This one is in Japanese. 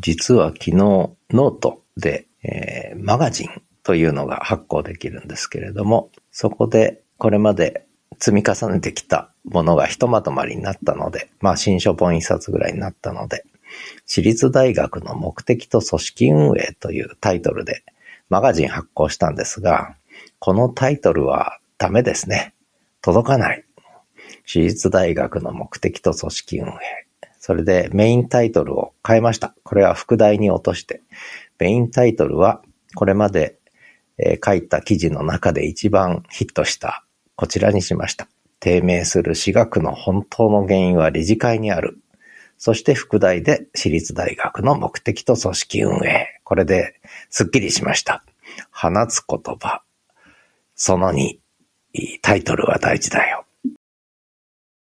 実は昨日ノートで、えー、マガジンというのが発行できるんですけれども、そこでこれまで積み重ねてきたものがひとまとまりになったので、まあ新書本一冊ぐらいになったので、私立大学の目的と組織運営というタイトルでマガジン発行したんですが、このタイトルはダメですね。届かない。私立大学の目的と組織運営。それでメインタイトルを変えました。これは副題に落として。メインタイトルはこれまで書いた記事の中で一番ヒットしたこちらにしました。低迷する私学の本当の原因は理事会にある。そして副題で私立大学の目的と組織運営。これでスッキリしました。放つ言葉。その2、タイトルは大事だよ。